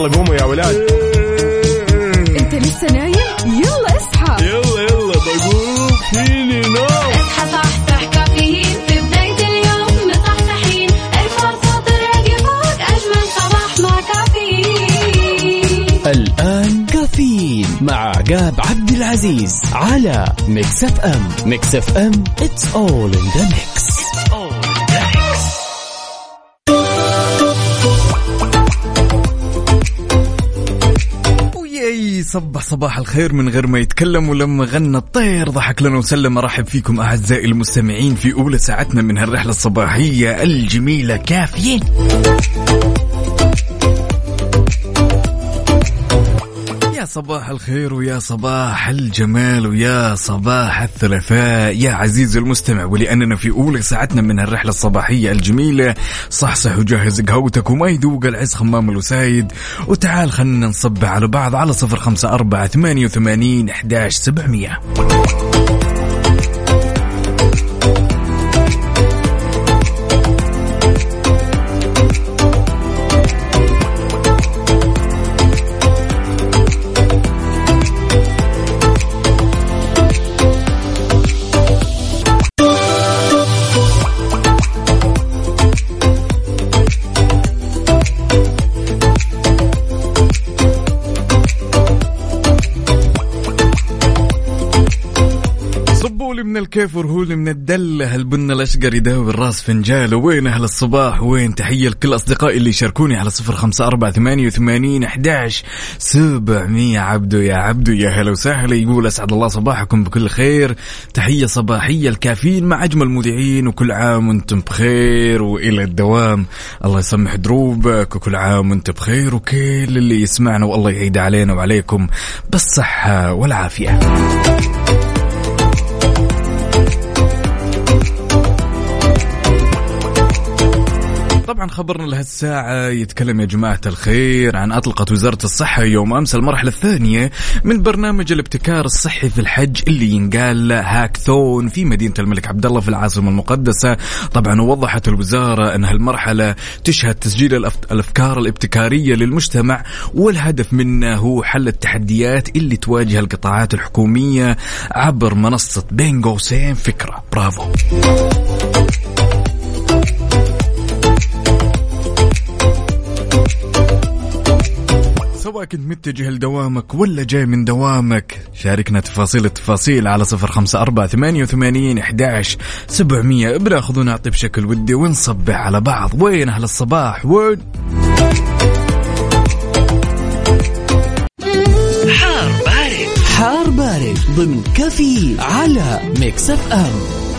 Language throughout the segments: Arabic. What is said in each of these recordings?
يلا قوموا يا ولاد. انت لسه نايم؟ يلا اصحى. يلا يلا بقوم. فيني نوم. اصحى صحصح كافيين. في بداية اليوم مصحصحين ارفع صوت الراديو فوق أجمل صباح مع كافيين. الآن كافيين مع عقاب عبد العزيز على Mix FM. Mix FM it's all in the mix. صبح صباح الخير من غير ما يتكلم ولما غنى الطير. ضحك لنا وسلم. أرحب فيكم أعزائي المستمعين في أولى ساعتنا من هالرحلة الصباحية الجميلة. كافيين. صباح الخير ويا صباح الجمال ويا صباح الثلاثاء. يا عزيزي المستمع ولأننا في أولى ساعتنا من الرحلة الصباحية الجميلة صحصح وجهز قهوتك وما يذوق العز خمام الوسايد. وتعال خلنا نصب على بعض على صفر خمسة أربعة ثمانية وثمانين أحداش سبعمية. الدلة هالبن الأشقر يداوي الراس فنجال؟ وين أهل الصباح؟ وين؟ تحية لكل أصدقائي اللي يشاركوني على صفر خمسة أربعة ثمانية وثمانين أحداش سبعمية عبدو. يا عبدو يا هلا وسهلا. يقول أسعد الله صباحكم بكل خير. تحية صباحية الكافيين مع أجمل مذيعين وكل عام وأنتم بخير وإلى الدوام. الله يسمح دروبك وكل عام وأنت بخير. وكل اللي يسمعنا والله يعيد علينا وعليكم بالصحة والعافية. طبعا خبرنا لهالساعة يتكلم يا جماعة الخير عن أطلقت وزارة الصحة يوم أمس المرحلة الثانية من برنامج الابتكار الصحي في الحج اللي ينقال هاكثون في مدينة الملك عبد الله في العاصمة المقدسة. طبعا وضحت الوزارة أن هالمرحلة تشهد تسجيل الأف- الأفكار الابتكارية للمجتمع والهدف منه هو حل التحديات اللي تواجه القطاعات الحكومية عبر منصة بين قوسين فكرة. برافو. سواء كنت متجه لدوامك ولا جاي من دوامك؟ شاركنا تفاصيل التفاصيل على صفر خمسة أربعة ثمانية وثمانين إحداش سبعمية. بناخذ ونعطي بشكل ودي ونصبح على بعض. وين أهل الصباح؟ وين؟ حار بارد. حار بارد ضمن كافيين على Mix FM.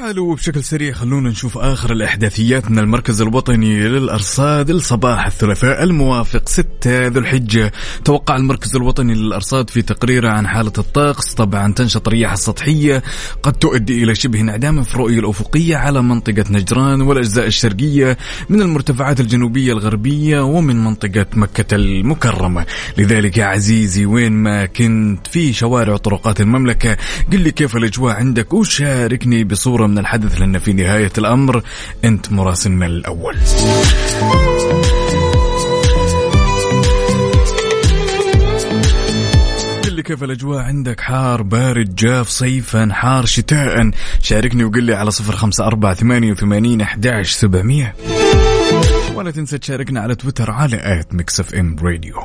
تعالوا بشكل سريع خلونا نشوف آخر الإحداثيات من المركز الوطني للأرصاد الصباح الثلاثاء الموافق 6 ذو الحجة. توقع المركز الوطني للأرصاد في تقريره عن حالة الطقس. طبعا تنشط الرياح السطحية. قد تؤدي إلى شبه انعدام في الرؤية الأفقية على منطقة نجران والأجزاء الشرقية من المرتفعات الجنوبية الغربية ومن منطقة مكة المكرمة. لذلك يا عزيزي وين ما كنت في شوارع وطرقات المملكة قل لي كيف الأجواء عندك وشاركني بصورة من الحدث لأن في نهاية الأمر أنت مراسلنا الأول. لي كيف الأجواء عندك؟ حار بارد جاف صيفا حار شتاء شاركني وقل لي على صفر خمسة أربعة ثمانية وثمانين أحداش سبعمية. ولا تنسى تشاركنا على تويتر على at Mix FM Radio.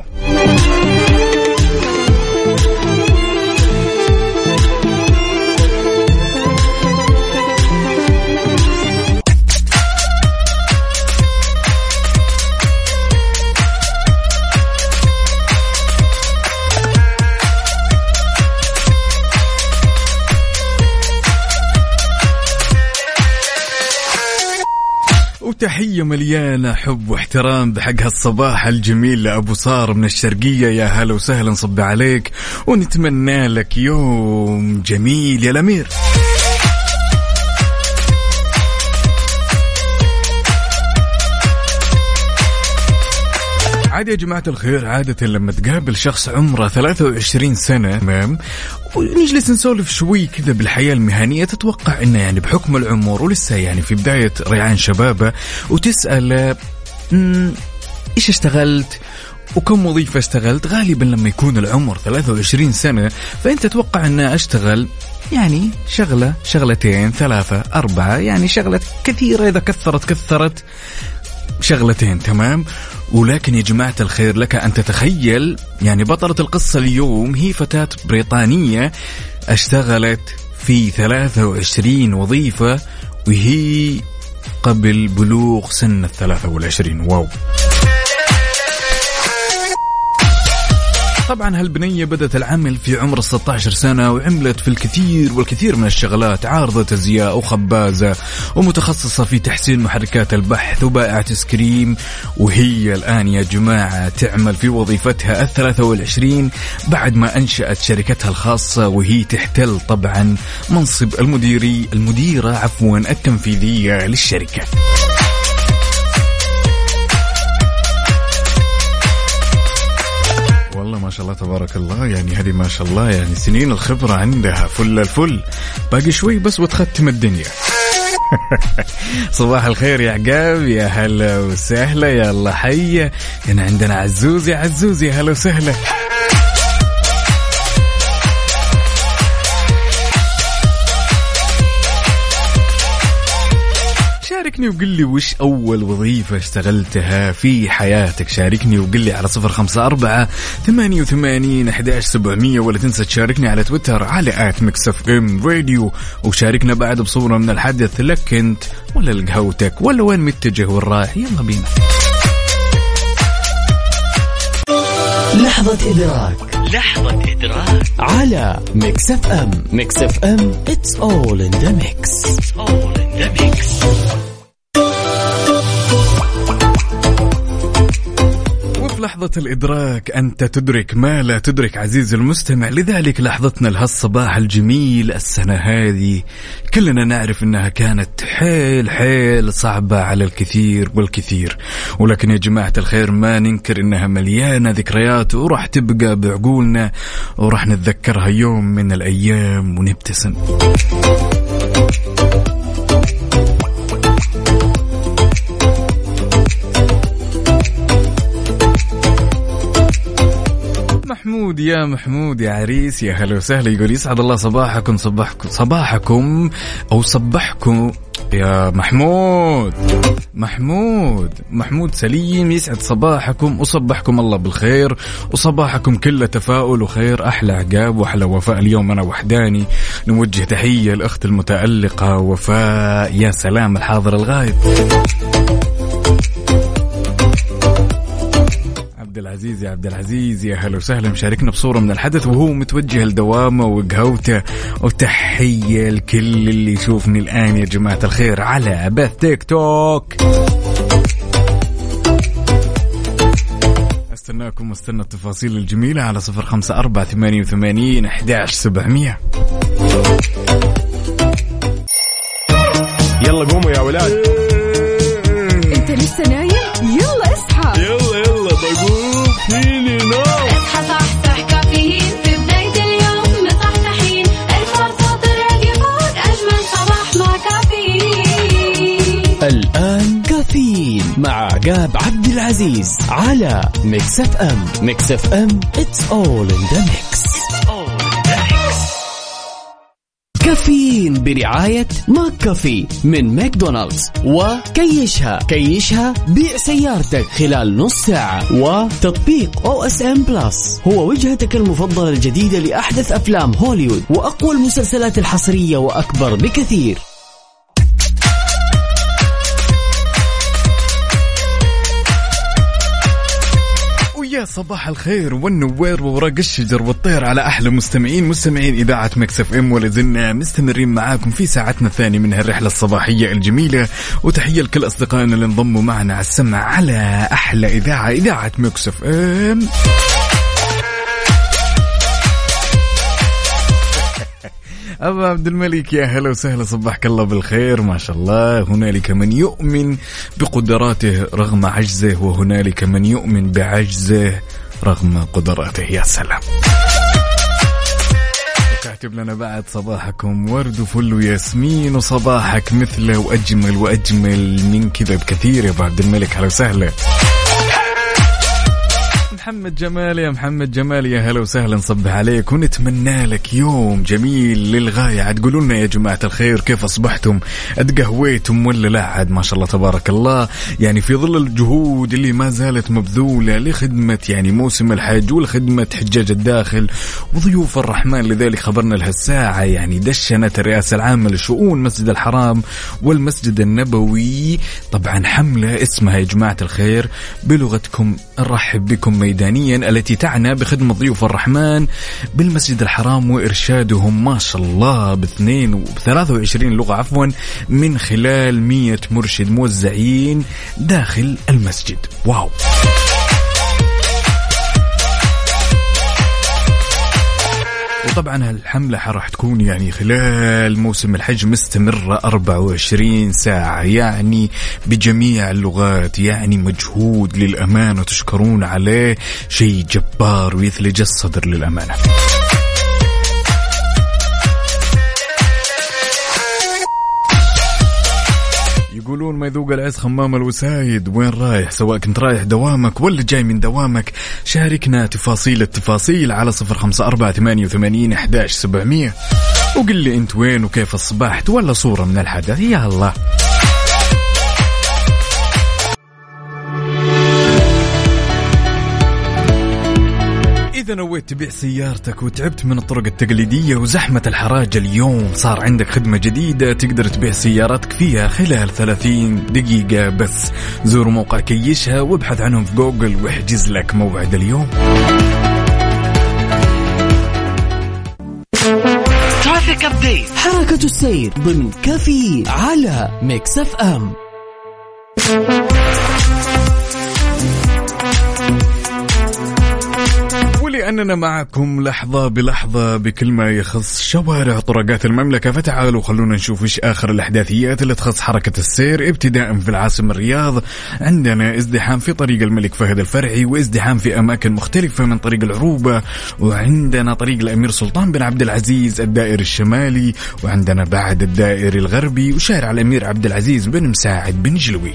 وتحية مليانة حب واحترام بحق هالصباح الجميل لأبو صار من الشرقية. يا هلا وسهلا نصب عليك ونتمنى لك يوم جميل يا الأمير. عادي يا جماعة الخير عادة لما تقابل شخص عمره 23 سنة تمام؟ ونجلس نسولف شوي كذا بالحياة المهنية تتوقع إنه يعني بحكم العمر ولسه يعني في بداية ريعان شبابه وتسأل "مم، إيش اشتغلت؟ وكم وظيفة اشتغلت؟ غالبا لما يكون العمر 23 سنة فأنت تتوقع ان أشتغل يعني شغلة شغلتين ثلاثة أربعة يعني شغلة كثيرة إذا كثرت كثرت. شغلتين تمام؟ ولكن يا جماعة الخير لك أن تتخيل يعني بطلة القصة اليوم هي فتاة بريطانية اشتغلت في 23 وظيفة وهي قبل بلوغ سن ال 23 واو! طبعا هالبنية بدأت العمل في عمر 16 سنة وعملت في الكثير والكثير من الشغلات عارضة أزياء وخبازة ومتخصصة في تحسين محركات البحث وبائعة سكريم. وهي الآن يا جماعة تعمل في وظيفتها ال 23 بعد ما أنشأت شركتها الخاصة وهي تحتل طبعا منصب المديري المديرة عفوا التنفيذية للشركة. والله ما شاء الله تبارك الله. يعني هذه ما شاء الله يعني سنين الخبرة عندها. فل الفل. باقي شوي بس وتختم الدنيا. صباح الخير يا عقاب يا هلا وسهلا الله حية هنا عندنا عزوز يا عزوز يا هلا وسهلا. شاركني وقل لي وش أول وظيفة اشتغلتها في حياتك؟ شاركني وقل لي على صفر خمسة أربعة ثمانية وثمانين أحداش سبعمية ولا تنسى تشاركني على تويتر على at Mix FM Radio. وشاركنا بعد بصورة من الحدث لك انت ولا لقهوتك ولا وين متجه والرايح. يلا بينا. لحظة إدراك. لحظة إدراك. على Mix FM. Mix FM it's all in the mix. It's all in the mix. لحظة الإدراك أنت تدرك ما لا تدرك عزيزي المستمع. لذلك لحظتنا لهالصباح الجميل السنة هذه. كلنا نعرف أنها كانت حيل حيل صعبة على الكثير والكثير. ولكن يا جماعة الخير ما ننكر أنها مليانة ذكريات وراح تبقى بعقولنا وراح نتذكرها يوم من الأيام ونبتسم. محمود يا محمود يا عريس يا هلا وسهلا. يقول يسعد الله صباحكم صباحكم صباحكم أو صبحكم يا محمود. محمود محمود سليم يسعد صباحكم وصبحكم الله بالخير وصباحكم كله تفاؤل وخير أحلى عقاب وأحلى وفاء. اليوم أنا وحداني نوجه تحية الاخت المتألقة وفاء يا سلام الحاضر الغايب. عبد العزيز يا عبد العزيز يا هلا وسهلا. مشاركنا بصورة من الحدث وهو متوجه لدوامة وقهوته. وتحية لكل اللي يشوفني الآن يا جماعة الخير على بث تيك توك. أستناكم واستنى التفاصيل الجميلة على صفر خمسة أربعة ثمانية وثمانين أحداش سبعمية. يلا قوموا يا ولاد. أنت لسه نايم؟ العزيز على Mix FM Mix FM it's all in the mix. كافيين برعاية McCafé من ماكدونالدز. وكيشها كيشها بيع سيارتك خلال نص ساعة. وتطبيق أو اس ام بلس هو وجهتك المفضلة الجديدة لأحدث أفلام هوليوود وأقوى المسلسلات الحصرية وأكبر بكثير. صباح الخير والنوير وورق الشجر والطير على أحلى مستمعين مستمعين إذاعة Mix FM ولا زلنا مستمرين معاكم في ساعتنا الثانية من هالرحلة الصباحية الجميلة. وتحية لكل أصدقائنا اللي انضموا معنا على السمع على أحلى إذاعة إذاعة Mix FM. أبا عبد الملك يا هلا وسهلا صبحك الله بالخير ما شاء الله. هنالك من يؤمن بقدراته رغم عجزه وهنالك من يؤمن بعجزه رغم قدراته. يا سلام. كاتب لنا بعد صباحكم ورد وفل وياسمين وصباحك مثله وأجمل وأجمل من كذا بكثير. يا ابو عبد الملك أهلا وسهلا. محمد جمال يا محمد جمال يا هلا وسهلا نصبح عليك ونتمنى لك يوم جميل للغاية. عاد قولوا لنا يا جماعة الخير كيف أصبحتم؟ أتقهويتم ولا لا؟ عاد ما شاء الله تبارك الله. يعني في ظل الجهود اللي ما زالت مبذولة لخدمة يعني موسم الحج ولخدمة حجاج الداخل وضيوف الرحمن لذلك خبرنا لهالساعة يعني دشنت الرئاسة العامة لشؤون مسجد الحرام والمسجد النبوي. طبعا حملة اسمها يا جماعة الخير بلغتكم نرحب بكم ميدانيا التي تعنى بخدمة ضيوف الرحمن بالمسجد الحرام وإرشادهم ما شاء الله باثنين و 23 لغة عفوا من خلال 100 مرشد موزعين داخل المسجد. واو! وطبعا هالحملة راح تكون يعني خلال موسم الحج مستمرة 24 ساعة يعني بجميع اللغات يعني مجهود للأمانة تشكرون عليه. شيء جبار ويثلج الصدر للأمانة. يقولون ما يذوق العز خمام الوسايد. وين رايح؟ سواء كنت رايح دوامك ولا جاي من دوامك شاركنا تفاصيل التفاصيل على صفر خمسة أربعة ثمانية وثمانين أحداش سبعمية. وقل لي أنت وين وكيف أصبحت ولا صورة من الحدث. يا إذا نويت تبيع سيارتك وتعبت من الطرق التقليدية وزحمة الحراج اليوم صار عندك خدمة جديدة تقدر تبيع سيارتك فيها خلال 30 دقيقة بس. زور موقع كيشها وابحث عنهم في جوجل واحجز لك موعد اليوم. حركة السير ضمن كافيين على Mix FM. ولأننا معكم لحظة بلحظة بكل ما يخص شوارع طرقات المملكة. فتعالوا خلونا نشوف إيش آخر الإحداثيات اللي تخص حركة السير ابتداء في العاصمة الرياض. عندنا ازدحام في طريق الملك فهد الفرعي وازدحام في أماكن مختلفة من طريق العروبة. وعندنا طريق الأمير سلطان بن عبد العزيز الدائري الشمالي. وعندنا بعد الدائري الغربي وشارع الأمير عبد العزيز بن مساعد بن جلوي.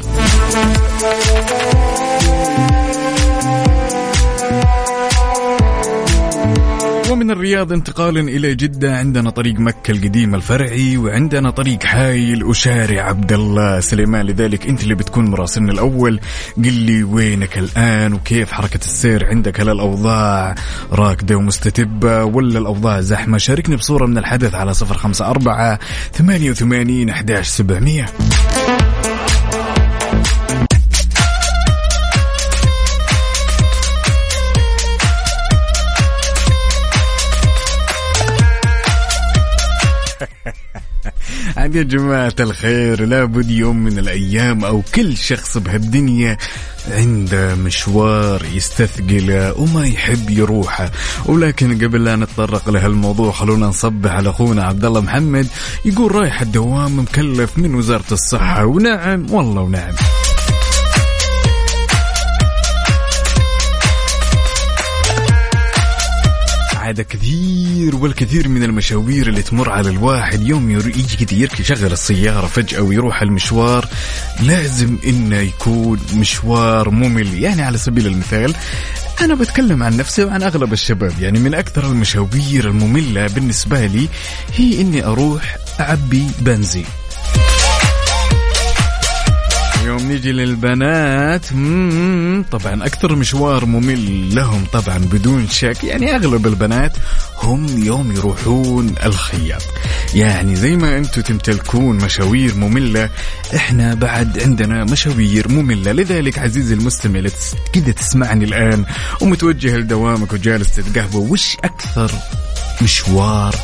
ومن الرياض انتقالا إلى جدة عندنا طريق مكة القديم الفرعي وعندنا طريق حايل وشارع عبد الله. سليمان لذلك أنت اللي بتكون مراسلنا الأول. قل لي وينك الآن وكيف حركة السير عندك؟ هل الأوضاع راكدة ومستتبة ولا الأوضاع زحمة؟ شاركني بصورة من الحدث على صفر خمسة أربعة ثمانية وثمانين احداش سبعمئه عاد يا جماعة الخير لابد يوم من الأيام أو كل شخص بهالدنيا عنده مشوار يستثقله وما يحب يروحه ولكن قبل لا نتطرق لهالموضوع خلونا نصبح على أخونا عبد الله محمد يقول رايح الدوام مكلف من وزارة الصحة. ونعم والله ونعم عاد كثير والكثير من المشاوير اللي تمر على الواحد يوم يركي يشغل السيارة فجأة ويروح المشوار لازم إنه يكون مشوار ممل. يعني على سبيل المثال أنا بتكلم عن نفسي وعن أغلب الشباب. يعني من أكثر المشاوير المملة بالنسبة لي هي إني أروح أعبي بنزين. يوم نيجي للبنات. طبعا أكثر مشوار ممل لهم طبعا بدون شك. يعني أغلب البنات هم يوم يروحون الخياط يعني زي ما أنتم تمتلكون مشاوير مملة إحنا بعد عندنا مشاوير مملة. لذلك عزيزي المستمع اللي كده تسمعني الآن؟ ومتوجه لدوامك وجالس تتقهوى وش أكثر مشوار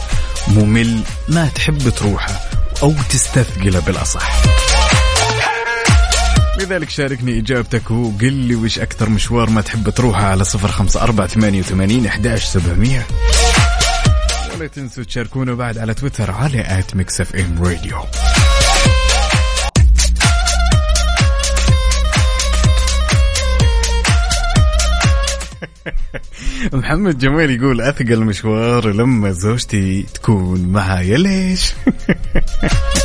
ممل ما تحب تروحه أو تستثقله بالأصح؟ لذلك شاركني إجابتك وقل لي وش أكثر مشوار ما تحب تروحه على صفر خمسة أربعة ثمانية وثمانين أحداش سبعمية. ولا تنسوا تشاركونا بعد على تويتر على at Mix FM Radio محمد جمال يقول أثقل مشوار لما زوجتي تكون معايا. ليش؟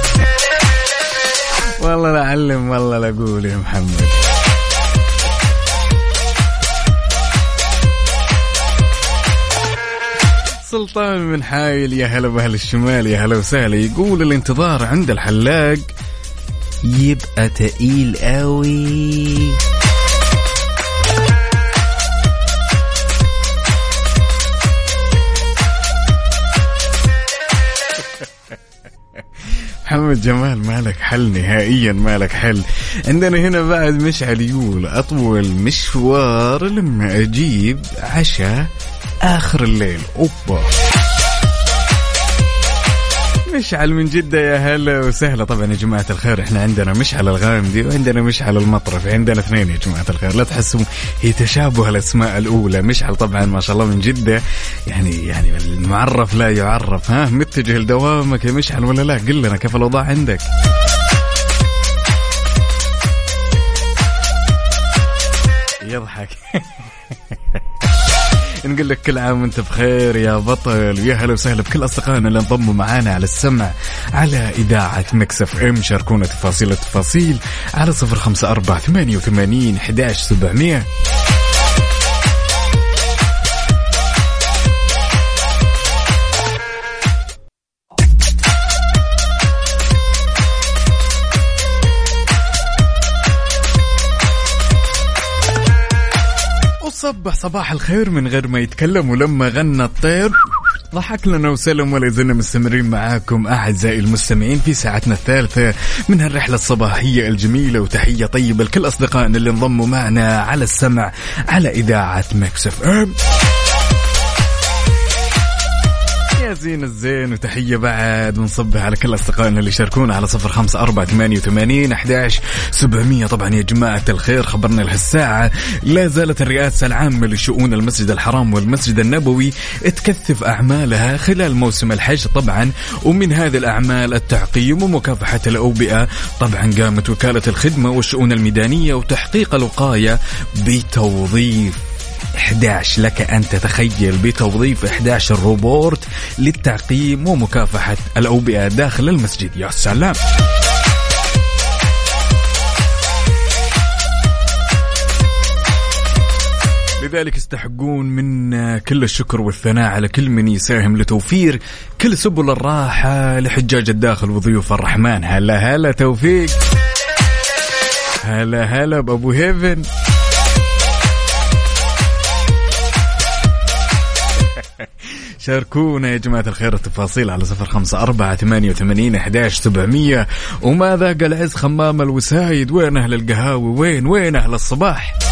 والله لا أعلم والله لا أقول يا محمد. سلطان من حايل يا هلا بأهل الشمال يا هلا وسهلا. يقول الانتظار عند الحلاق يبقى تقيل قوي محمد جمال مالك حل نهائيا مالك حل. عندنا هنا بعد مشعل يقول أطول مشوار لما أجيب عشاء آخر الليل. أوبا. مشعل من جدة يا هلا وسهلا. طبعا يا جماعة الخير إحنا عندنا مشعل الغامدي وعندنا مشعل المطرف عندنا اثنين يا جماعة الخير. لا تحسوا هي تشابه الأسماء الأولى. مشعل طبعا ما شاء الله من جدة يعني يعني المعرف لا يعرف. ها متجه لدوامك يا مشعل ولا لا؟ قل لنا كيف الأوضاع عندك؟ يضحك. نقول لك كل عام وانت بخير يا بطل ويا هلا وسهلا بكل أصدقائنا اللي انضموا معانا على السمع على إذاعة Mix FM. شاركونا تفاصيل التفاصيل على 054 88 11 700 صبح صباح الخير من غير ما يتكلم ولما غنى الطير. ضحك لنا وسلم ولا زلنا مستمرين معاكم أعزائي المستمعين في ساعتنا الثالثة من هالرحلة الصباحية الجميلة وتحية طيبة لكل أصدقائنا اللي انضموا معنا على السمع على إذاعة مكسف إم. يا زين الزين وتحية بعد ونصبح على كل أصدقائنا اللي شاركونا على صفر خمسة أربعة ثمانية وثمانين أحداش سبعمية. طبعا يا جماعة الخير خبرنا لهالساعة لا زالت الرئاسة العامة لشؤون المسجد الحرام والمسجد النبوي تكثف أعمالها خلال موسم الحج طبعا ومن هذه الأعمال التعقيم ومكافحة الأوبئة طبعا قامت وكالة الخدمة والشؤون الميدانية وتحقيق الوقاية بتوظيف. 11 لك أن تتخيل بتوظيف 11 روبوت للتعقيم ومكافحة الأوبئة داخل المسجد. يا سلام. لذلك يستحقون منا كل الشكر والثناء على كل من يساهم لتوفير كل سبل الراحة لحجاج الداخل وضيوف الرحمن. هلا هلا توفيق. هلا هلا بأبو هيفن. شاركونا يا جماعة الخير التفاصيل على صفر خمسة أربعة ثمانية وثمانين أحداش سبعمية. وما ذاق العز خمام الوسايد؟ وين أهل القهاوي؟ وين وين أهل الصباح؟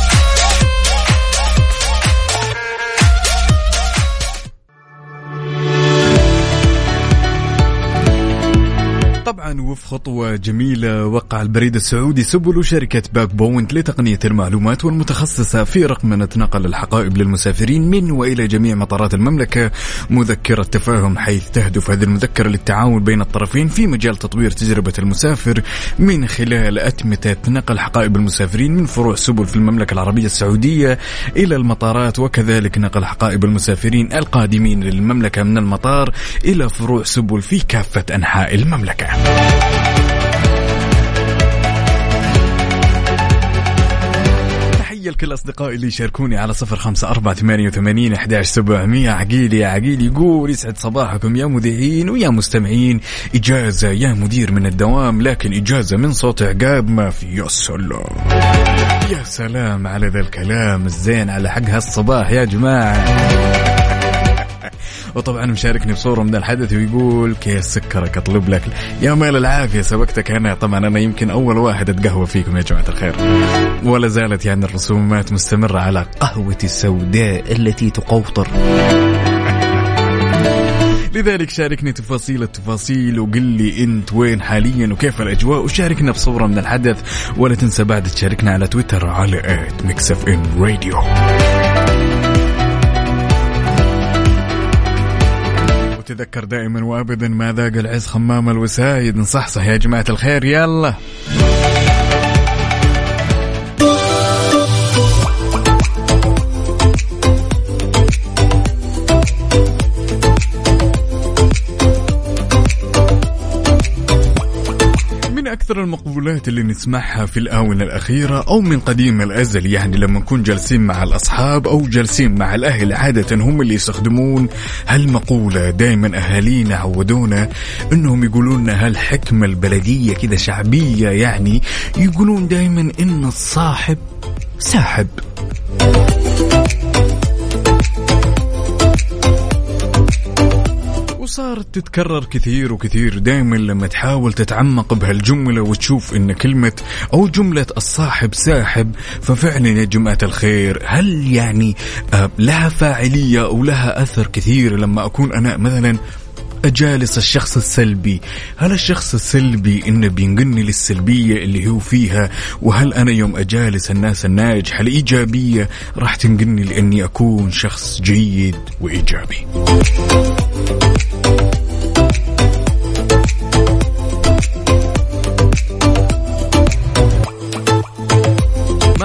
وفي خطوة جميلة وقع البريد السعودي سبل وشركة Bag Point لتقنية المعلومات والمتخصصة في رقمنة نقل الحقائب للمسافرين من وإلى جميع مطارات المملكة. مذكرة تفاهم حيث تهدف هذه المذكرة للتعاون بين الطرفين في مجال تطوير تجربة المسافر من خلال أتمتة نقل حقائب المسافرين من فروع سبل في المملكة العربية السعودية إلى المطارات وكذلك نقل حقائب المسافرين القادمين للمملكة من المطار إلى فروع سبل في كافة أنحاء المملكة. تحية لكل أصدقائي اللي يشاركوني على صفر خمسة أربعة ثمانية وثمانين أحداش سبعمية. عقيل يا عقيل يقول يسعد صباحكم يا مذيعين ويا مستمعين. إجازة يا مدير من الدوام لكن إجازة من صوت عقاب ما في. يا سلام. يا سلام على ذا الكلام الزين على حق هالصباح يا جماعة. وطبعا مشاركني بصورة من الحدث ويقول كيس سكرك أطلب لك يا مال العافية سبقتك أنا طبعا أنا يمكن أول واحد أتقهوى فيكم يا جماعة الخير. ولا زالت يعني الرسومات مستمرة على قهوتي السوداء التي تقوطر. لذلك شاركني تفاصيل التفاصيل وقل لي أنت وين حاليا وكيف الأجواء. وشاركنا بصورة من الحدث. ولا تنسى بعد تشاركنا على تويتر على at Mix FM Radio وتذكر دائما وابدا ما ذاق العز خمام الوسايد. نصحصح يا جماعة الخير يلا. أكثر المقولات اللي نسمعها في الآونة الأخيرة أو من قديم الأزل يعني لما نكون جالسين مع الأصحاب أو جالسين مع الأهل عادة هم اللي يستخدمون هالمقولة. دائما أهالينا عودونا أنهم يقولون هالحكمة البلدية كذا شعبية يعني يقولون دائما إن الصاحب ساحب. وصارت تتكرر كثير وكثير دائما لما تحاول تتعمق بهالجملة وتشوف إن كلمة أو جملة الصاحب ساحب ففعلا يا جماعة الخير هل يعني آه، لها فاعلية أو لها أثر كثير؟ لما أكون أنا مثلا أجالس الشخص السلبي هل الشخص السلبي إنه بينقلني للسلبية اللي هو فيها؟ وهل أنا يوم أجالس الناس الناجحة الإيجابية راح تنقلني لأني أكون شخص جيد وإيجابي؟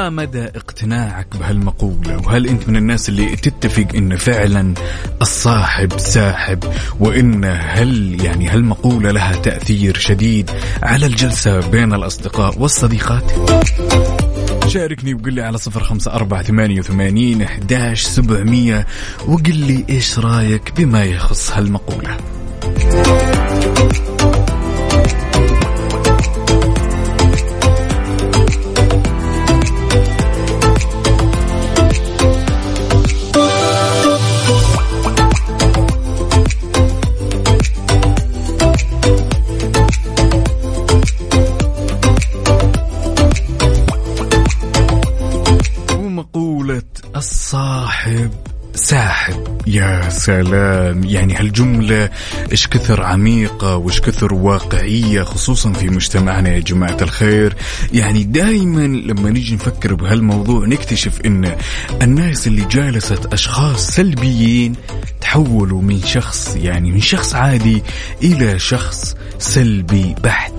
ما مدى اقتناعك بهالمقولة؟ وهل أنت من الناس اللي تتفق أن فعلا الصاحب ساحب وأن هل يعني هالمقولة لها تأثير شديد على الجلسة بين الأصدقاء والصديقات؟ شاركني وقل لي على صفر خمسة أربعة ثمانية وثمانين أحداش سبعمية وقل لي إيش رأيك بما يخص هالمقولة؟ ساحب. يا سلام. يعني هالجملة إيش كثر عميقة وإيش كثر واقعية خصوصا في مجتمعنا يا جماعة الخير. يعني دائما لما نيجي نفكر بهالموضوع نكتشف إن الناس اللي جالست أشخاص سلبيين تحولوا من شخص يعني من شخص عادي إلى شخص سلبي بحت.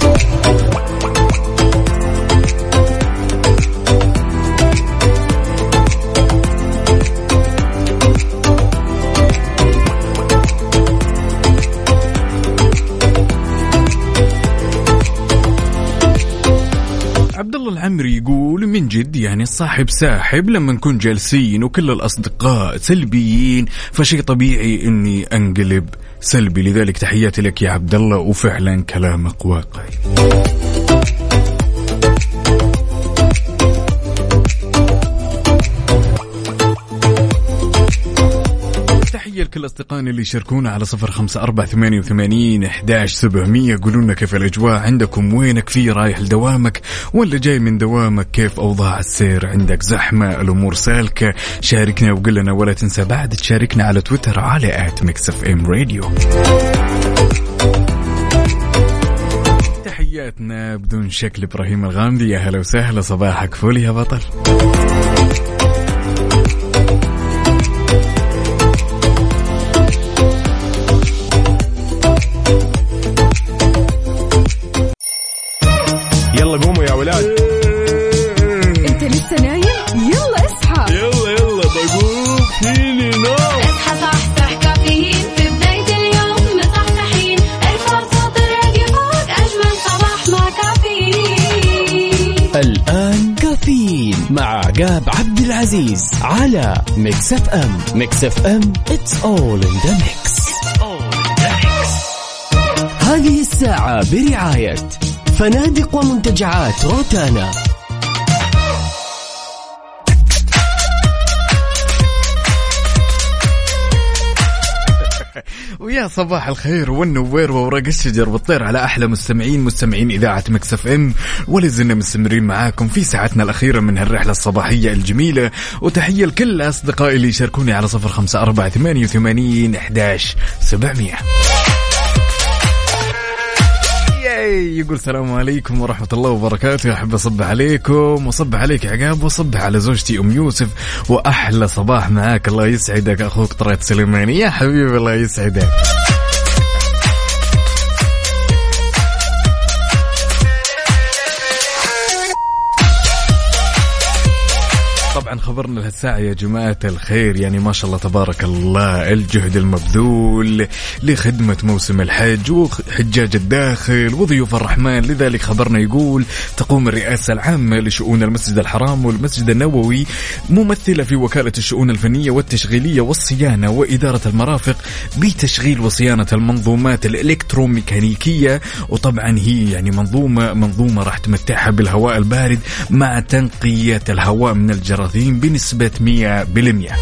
جد يعني الصاحب ساحب لما نكون جالسين وكل الأصدقاء سلبيين فشيء طبيعي إني أنقلب سلبي. لذلك تحياتي لك يا عبد الله وفعلا كلامك واقعي. تحية لكل أصدقائنا اللي يشاركونا على صفر خمسة أربعة ثمانية وثمانين أحداش سبعمية. قولوا لنا كيف الأجواء عندكم؟ وينك؟ في رايح لدوامك ولا جاي من دوامك؟ كيف أوضاع السير عندك؟ زحمة؟ الأمور سالكة؟ شاركنا وقل لنا ولا تنسى بعد تشاركنا على تويتر على at Mix FM Radio تحياتنا بدون شك لإبراهيم الغامدي. يا هلا وسهلا صباحك فل يا بطل. Mix FM Mix FM it's all in the mix. هذه الساعة برعاية فنادق ومنتجعات روتانا. ويا صباح الخير والنوير وورق الشجر والطير على أحلى مستمعين مستمعين إذاعة Mix FM. ولا زلنا مستمرين معاكم في ساعتنا الأخيرة من هالرحلة الصباحية الجميلة. وتحية لكل أصدقائي اللي يشاركوني على صفر خمسة أربعة ثمانية وثمانين إحداش سبعمئه ياي يقول السلام عليكم ورحمة الله وبركاته. أحب أصبح عليكم وصبح عليك عقاب وصبح على زوجتي أم يوسف وأحلى صباح معاك. الله يسعدك. أخوك طريت سليماني يا حبيبي الله يسعدك. طبعا خبرنا لهالساعة يا جماعة الخير. يعني ما شاء الله تبارك الله الجهد المبذول لخدمة موسم الحج وحجاج الداخل وضيوف الرحمن. لذلك خبرنا يقول تقوم الرئاسة العامة لشؤون المسجد الحرام والمسجد النووي ممثلة في وكالة الشؤون الفنية والتشغيلية والصيانة وإدارة المرافق بتشغيل وصيانة المنظومات الإلكتروميكانيكية. وطبعا هي يعني منظومة منظومة راح تمتعها بالهواء البارد مع تنقية الهواء من الجراثيم بنسبة 100%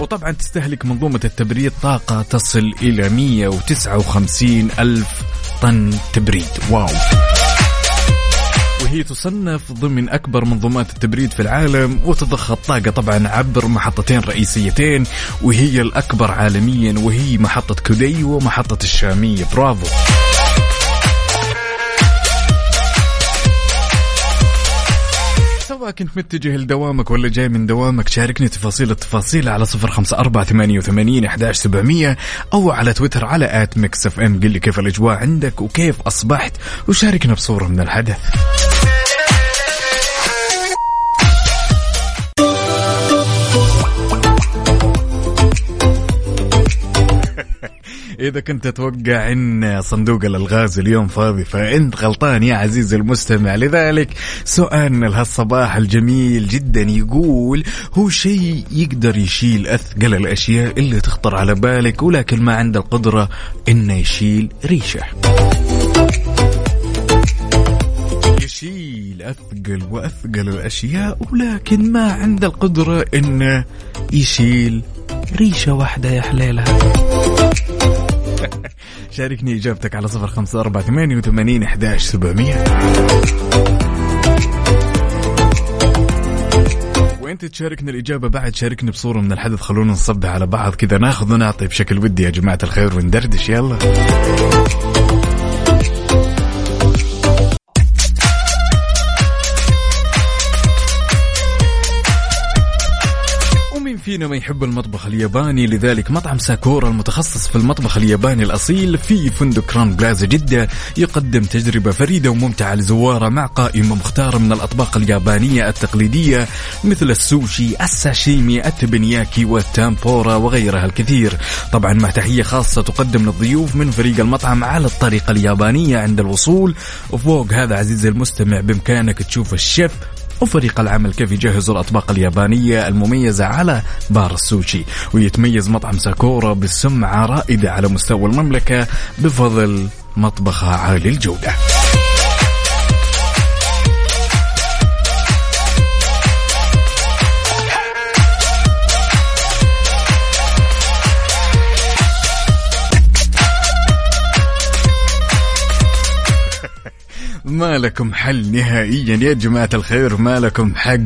وطبعا تستهلك منظومة التبريد طاقة تصل إلى 159 ألف طن تبريد. واو. وهي تصنف ضمن أكبر منظومات التبريد في العالم وتضخ الطاقة طبعا عبر محطتين رئيسيتين وهي الأكبر عالميا وهي محطة كودي ومحطة الشامية برافو. سواء كنت متجه لدوامك ولا جاي من دوامك شاركني تفاصيل التفاصيل على صفر خمسة أربعة ثمانية وثمانين أحداش سبعمية أو على تويتر على at Mix FM قل لي كيف الأجواء عندك وكيف أصبحت وشاركنا بصورة من الحدث. إذا كنت تتوقع أن صندوق الألغاز اليوم فاضي فأنت غلطان يا عزيزي المستمع. لذلك سؤالنا لهالصباح الجميل جدا يقول هو شيء يقدر يشيل أثقل الأشياء اللي تخطر على بالك ولكن ما عنده القدرة إنه يشيل ريشة. يشيل أثقل وأثقل الأشياء ولكن ما عنده القدرة إنه يشيل ريشة واحدة يا حليلها شاركني إجابتك على صفر خمسة أربعة ثمانية وثمانين أحداش سبعمية. وانت تشاركنا الإجابة؟ بعد شاركني بصورة من الحدث. خلونا نصبح على بعض كذا. ناخذ ونعطي بشكل ودي يا جماعة الخير وندردش. يلا. فينا ما يحب المطبخ الياباني لذلك مطعم ساكورا المتخصص في المطبخ الياباني الأصيل في فندق كران بلازا جدة يقدم تجربة فريدة وممتعة لزوارة مع قائمة مختارة من الأطباق اليابانية التقليدية مثل السوشي الساشيمي التبنياكي والتامبورا وغيرها الكثير. طبعا مع تحية خاصة تقدم للضيوف من فريق المطعم على الطريقة اليابانية عند الوصول. وفوق هذا عزيزي المستمع بإمكانك تشوف الشيف وفريق العمل كيف يجهزوا الأطباق اليابانية المميزة على بار السوشي ويتميز مطعم ساكورا بالسمعة رائدة على مستوى المملكة بفضل مطبخها عالي الجودة. ما لكم حل نهائيا يا جماعة الخير ما لكم حق.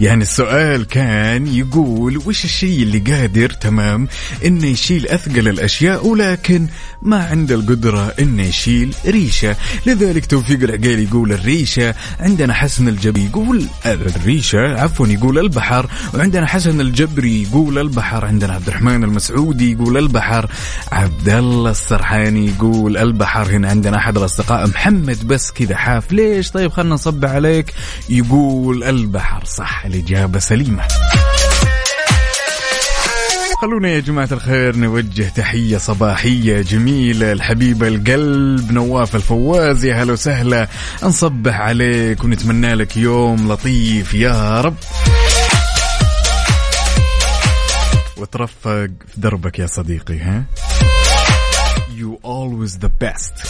يعني السؤال كان يقول وش الشيء اللي قادر؟ تمام. انه يشيل أثقل الأشياء ولكن ما عنده القدرة انه يشيل ريشة. لذلك توفيق العقيل يقول الريشة عندنا حسن الجبري يقول الريشة عفوا يقول البحر. وعندنا حسن الجبري يقول البحر. عندنا عبد الرحمن المسعودي يقول البحر. عبد الله السرحاني يقول البحر. هنا عندنا أحد الأصدقاء محمد بس كذا حاف ليش؟ طيب خلنا نصب عليك. يقول البحر صح الإجابة سليمة. خلونا يا جماعة الخير نوجه تحية صباحية جميلة الحبيبة القلب نواف الفواز يا هلا وسهلا. نصبح عليك ونتمنى لك يوم لطيف يا رب. وترفق في دربك يا صديقي ها؟ You always the best.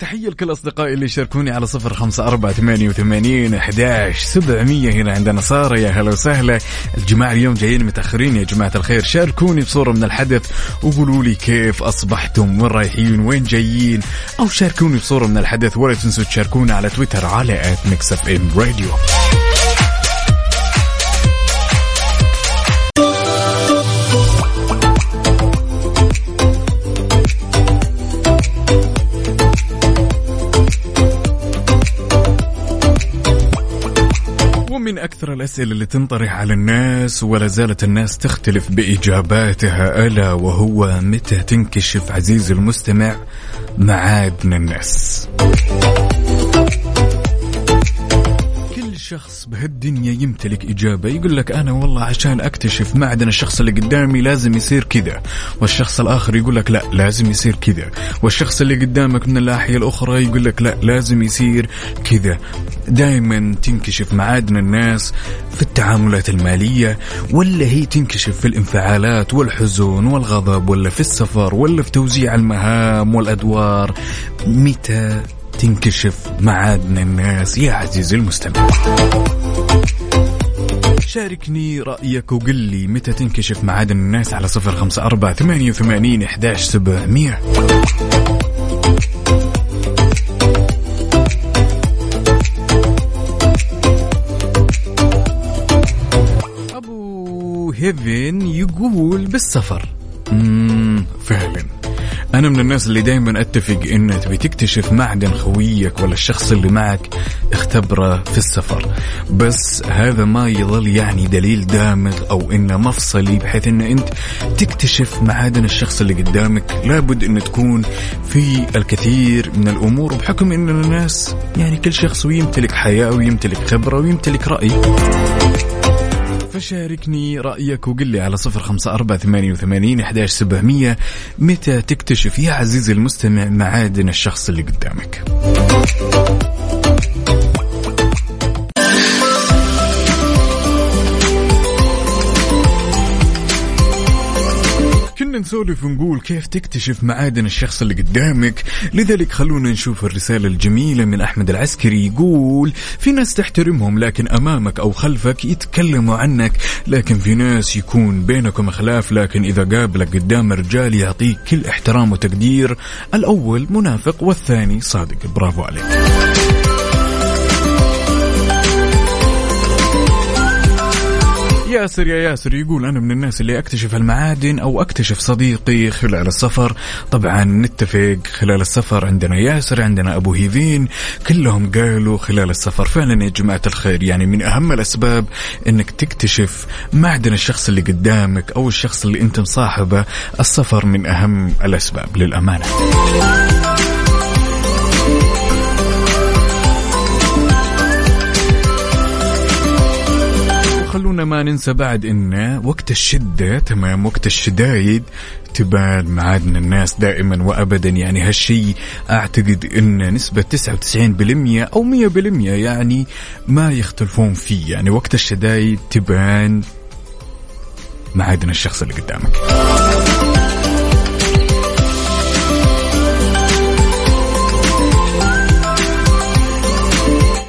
تحية لكل أصدقائي اللي يشاركوني على صفر خمسة أربعة ثمانية وثمانين أحداش سبعمية. هنا عندنا سارة يا هلا وسهلا. الجماعة اليوم جايين متأخرين يا جماعة الخير. شاركوني بصورة من الحدث وقولوا لي كيف أصبحتم؟ وين رايحين؟ وين جايين؟ أو شاركوني بصورة من الحدث. ولا تنسوا تشاركونا على تويتر على at Mix FM Radio ومن أكثر الأسئلة اللي تنطرح على الناس ولا زالت الناس تختلف بإجاباتها ألا وهو متى تنكشف عزيزي المستمع معادن الناس؟ شخص بهالدنيا يمتلك إجابة. يقول لك أنا والله عشان أكتشف معدن الشخص اللي قدامي لازم يصير كذا. والشخص الآخر يقول لك لا لازم يصير كذا. والشخص اللي قدامك من الناحية الأخرى يقول لك لا لازم يصير كذا. دائما تنكشف معادن الناس في التعاملات المالية ولا هي تنكشف في الانفعالات والحزن والغضب ولا في السفر ولا في توزيع المهام والأدوار. متى تنكشف معادن الناس. يا عزيزي المستمع. شاركني رأيك وقل لي متى تنكشف معادن الناس على صفر خمسة أربعة ثمانية وثمانين إحداش سبعمية. أبو هيفن يقول بالسفر مم فعلا. أنا من الناس اللي دايما أتفق إن تبي تكتشف معدن خويك ولا الشخص اللي معك اختبره في السفر. بس هذا ما يظل يعني دليل دامغ أو إنه مفصلي بحيث إن أنت تكتشف معادن الشخص اللي قدامك. لابد إن تكون في الكثير من الأمور بحكم إن الناس يعني كل شخص ويمتلك حياة ويمتلك خبرة ويمتلك رأي. فشاركني رأيك وقل لي على صفر خمسة أربعة ثمانية وثمانين إحداش سبعمية. متى تكتشف يا عزيزي المستمع معادن الشخص اللي قدامك؟ نسولف ونقول كيف تكتشف معادن الشخص اللي قدامك؟ لذلك خلونا نشوف الرسالة الجميلة من أحمد العسكري. يقول في ناس تحترمهم لكن أمامك أو خلفك يتكلموا عنك. لكن في ناس يكون بينكم خلاف. لكن إذا قابلك قدام رجال يعطيك كل احترام وتقدير. الأول منافق والثاني صادق. برافو عليك. ياسر يا ياسر يقول أنا من الناس اللي أكتشف المعادن أو أكتشف صديقي خلال السفر. طبعا نتفق خلال السفر عندنا ياسر عندنا أبو هيفين كلهم قالوا خلال السفر فعلا يا جماعة الخير يعني من أهم الأسباب أنك تكتشف معدن الشخص اللي قدامك أو الشخص اللي أنت مصاحبه. السفر من أهم الأسباب للأمانة. خلونا ما ننسى بعد إن وقت الشدة تمام؟ وقت الشدايد تبان معادن الناس دائما وابدا. يعني هالشيء أعتقد إن نسبة 99% أو 100% يعني ما يختلفون فيه. يعني وقت الشدايد تبان معادن الشخص اللي قدامك.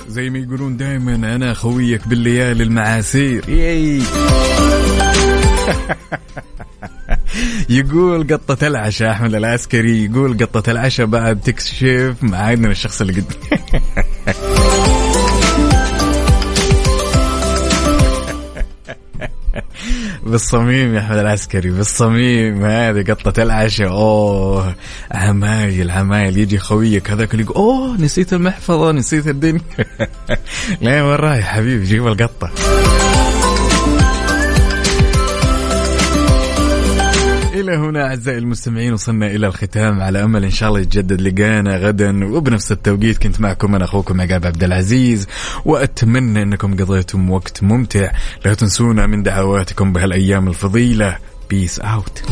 زي ما يقولون أنا خويك بالليالي المعاسير. ياي. يقول قطة العشاء أحمد العسكري يقول قطة العشاء بعد تكشف معادن الشخص اللي قد بالصميم يا أحمد العسكري بالصميم. هذه قطة العشاء أوه عمايل عمايل يجي خويك هذاك اللي يقول أوه نسيت المحفظة نسيت الدنيا. لا وين رايح حبيبي؟ جيب القطة. إلى هنا أعزائي المستمعين وصلنا إلى الختام. على أمل إن شاء الله يتجدد لقانا غدا وبنفس التوقيت كنت معكم أنا أخوكم عقاب عبد العزيز وأتمنى أنكم قضيتم وقت ممتع. لا تنسونا من دعواتكم بهالأيام الفضيلة. بيس أوت